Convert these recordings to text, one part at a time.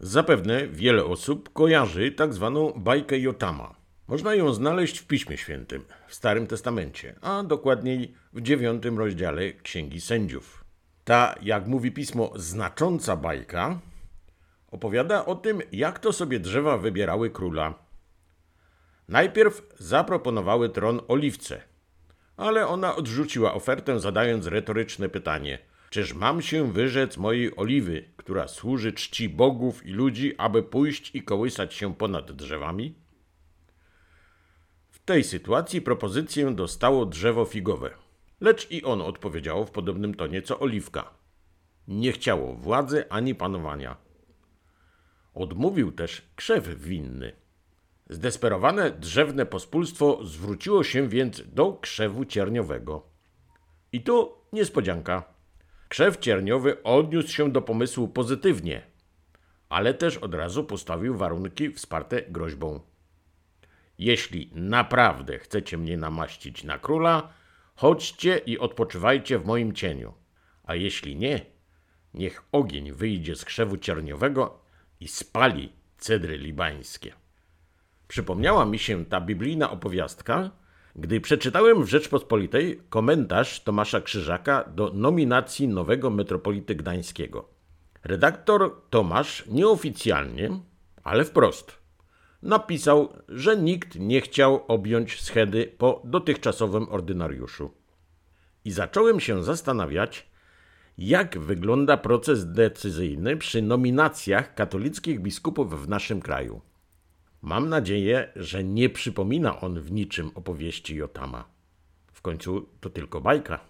Zapewne wiele osób kojarzy tak zwaną bajkę Jotama. Można ją znaleźć w Piśmie Świętym, w Starym Testamencie, a dokładniej w dziewiątym rozdziale Księgi Sędziów. Ta, jak mówi pismo, znacząca bajka opowiada o tym, jak to sobie drzewa wybierały króla. Najpierw zaproponowały tron oliwce, ale ona odrzuciła ofertę, zadając retoryczne pytanie: Czyż mam się wyrzec mojej oliwy, która służy czci bogów i ludzi, aby pójść i kołysać się ponad drzewami? W tej sytuacji propozycję dostało drzewo figowe, lecz i ono odpowiedziało w podobnym tonie co oliwka. Nie chciało władzy ani panowania. Odmówił też krzew winny. Zdesperowane drzewne pospólstwo zwróciło się więc do krzewu cierniowego. I tu niespodzianka. Krzew cierniowy odniósł się do pomysłu pozytywnie, ale też od razu postawił warunki wsparte groźbą. Jeśli naprawdę chcecie mnie namaścić na króla, chodźcie i odpoczywajcie w moim cieniu. A jeśli nie, niech ogień wyjdzie z krzewu cierniowego i spali cedry libańskie. Przypomniała mi się ta biblijna opowiastka, gdy przeczytałem w Rzeczpospolitej komentarz Tomasza Krzyżaka do nominacji nowego metropolity gdańskiego. Redaktor Tomasz nieoficjalnie, ale wprost napisał, że nikt nie chciał objąć schedy po dotychczasowym ordynariuszu. I zacząłem się zastanawiać, jak wygląda proces decyzyjny przy nominacjach katolickich biskupów w naszym kraju. Mam nadzieję, że nie przypomina on w niczym opowieści Jotama. W końcu to tylko bajka.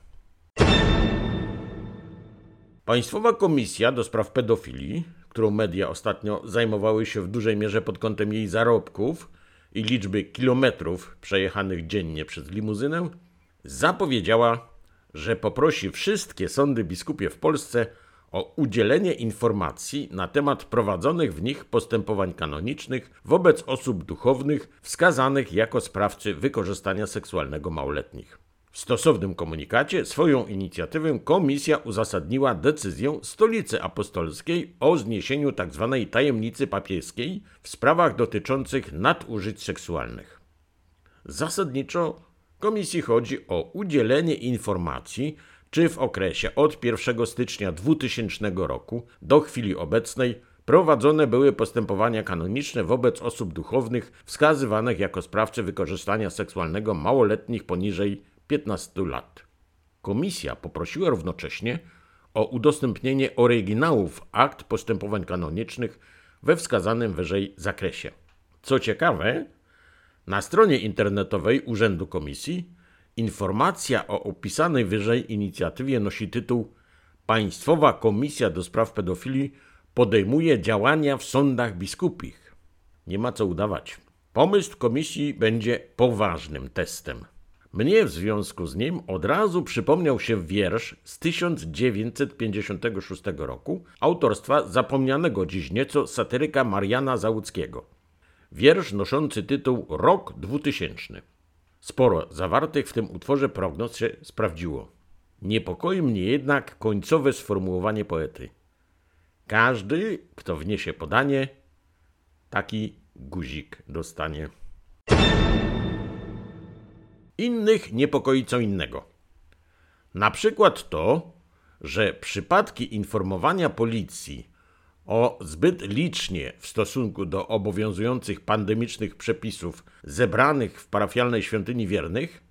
Państwowa Komisja do Spraw Pedofilii, którą media ostatnio zajmowały się w dużej mierze pod kątem jej zarobków i liczby kilometrów przejechanych dziennie przez limuzynę, zapowiedziała, że poprosi wszystkie sądy biskupie w Polsce o udzielenie informacji na temat prowadzonych w nich postępowań kanonicznych wobec osób duchownych wskazanych jako sprawcy wykorzystania seksualnego małoletnich. W stosownym komunikacie swoją inicjatywę komisja uzasadniła decyzją Stolicy Apostolskiej o zniesieniu tzw. Tak tajemnicy papieskiej w sprawach dotyczących nadużyć seksualnych. Zasadniczo komisji chodzi o udzielenie informacji czy w okresie od 1 stycznia 2000 roku do chwili obecnej prowadzone były postępowania kanoniczne wobec osób duchownych wskazywanych jako sprawcy wykorzystania seksualnego małoletnich poniżej 15 lat. Komisja poprosiła równocześnie o udostępnienie oryginałów akt postępowań kanonicznych we wskazanym wyżej zakresie. Co ciekawe, na stronie internetowej Urzędu Komisji Informacja o opisanej wyżej inicjatywie nosi tytuł Państwowa Komisja do Spraw Pedofilii podejmuje działania w sądach biskupich. Nie ma co udawać. Pomysł komisji będzie poważnym testem. Mnie w związku z nim od razu przypomniał się wiersz z 1956 roku autorstwa zapomnianego dziś nieco satyryka Mariana Załuckiego. Wiersz noszący tytuł Rok 2000. Sporo zawartych w tym utworze prognoz się sprawdziło. Niepokoi mnie jednak końcowe sformułowanie poety. Każdy, kto wniesie podanie, taki guzik dostanie. Innych niepokoi co innego. Na przykład to, że przypadki informowania policji o zbyt licznie w stosunku do obowiązujących pandemicznych przepisów zebranych w parafialnej świątyni wiernych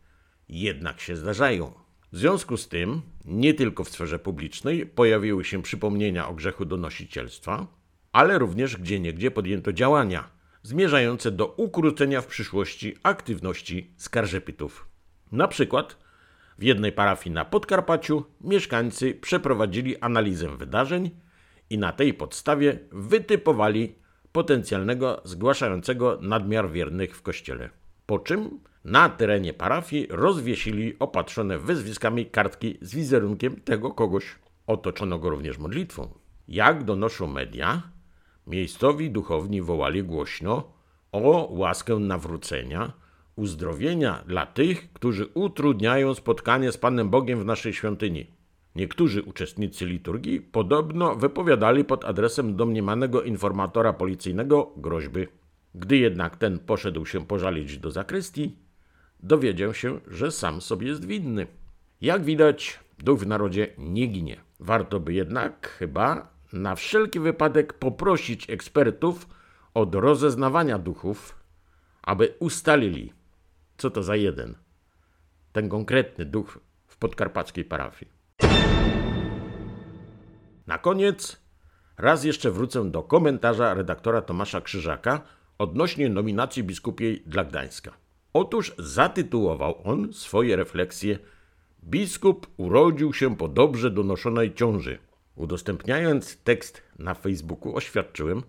jednak się zdarzają. W związku z tym, nie tylko w sferze publicznej pojawiły się przypomnienia o grzechu donosicielstwa, ale również gdzieniegdzie podjęto działania zmierzające do ukrócenia w przyszłości aktywności skarżepytów. Na przykład w jednej parafii na Podkarpaciu mieszkańcy przeprowadzili analizę wydarzeń i na tej podstawie wytypowali potencjalnego zgłaszającego nadmiar wiernych w kościele. Po czym na terenie parafii rozwiesili opatrzone wyzwiskami kartki z wizerunkiem tego kogoś. Otoczono go również modlitwą. Jak donoszą media, miejscowi duchowni wołali głośno o łaskę nawrócenia, uzdrowienia dla tych, którzy utrudniają spotkanie z Panem Bogiem w naszej świątyni. Niektórzy uczestnicy liturgii podobno wypowiadali pod adresem domniemanego informatora policyjnego groźby. Gdy jednak ten poszedł się pożalić do zakrystii, dowiedział się, że sam sobie jest winny. Jak widać, duch w narodzie nie ginie. Warto by jednak chyba na wszelki wypadek poprosić ekspertów od rozeznawania duchów, aby ustalili, co to za jeden, ten konkretny duch w podkarpackiej parafii. Na koniec raz jeszcze wrócę do komentarza redaktora Tomasza Krzyżaka odnośnie nominacji biskupiej dla Gdańska. Otóż zatytułował on swoje refleksje Biskup urodził się po dobrze donoszonej ciąży. Udostępniając tekst na Facebooku oświadczyłem,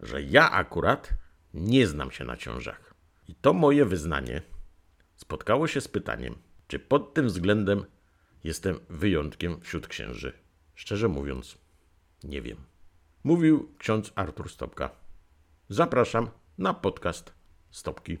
że ja akurat nie znam się na ciążach. I to moje wyznanie spotkało się z pytaniem, czy pod tym względem jestem wyjątkiem wśród księży. Szczerze mówiąc, nie wiem. Mówił ksiądz Artur Stopka. Zapraszam na podcast Stopki.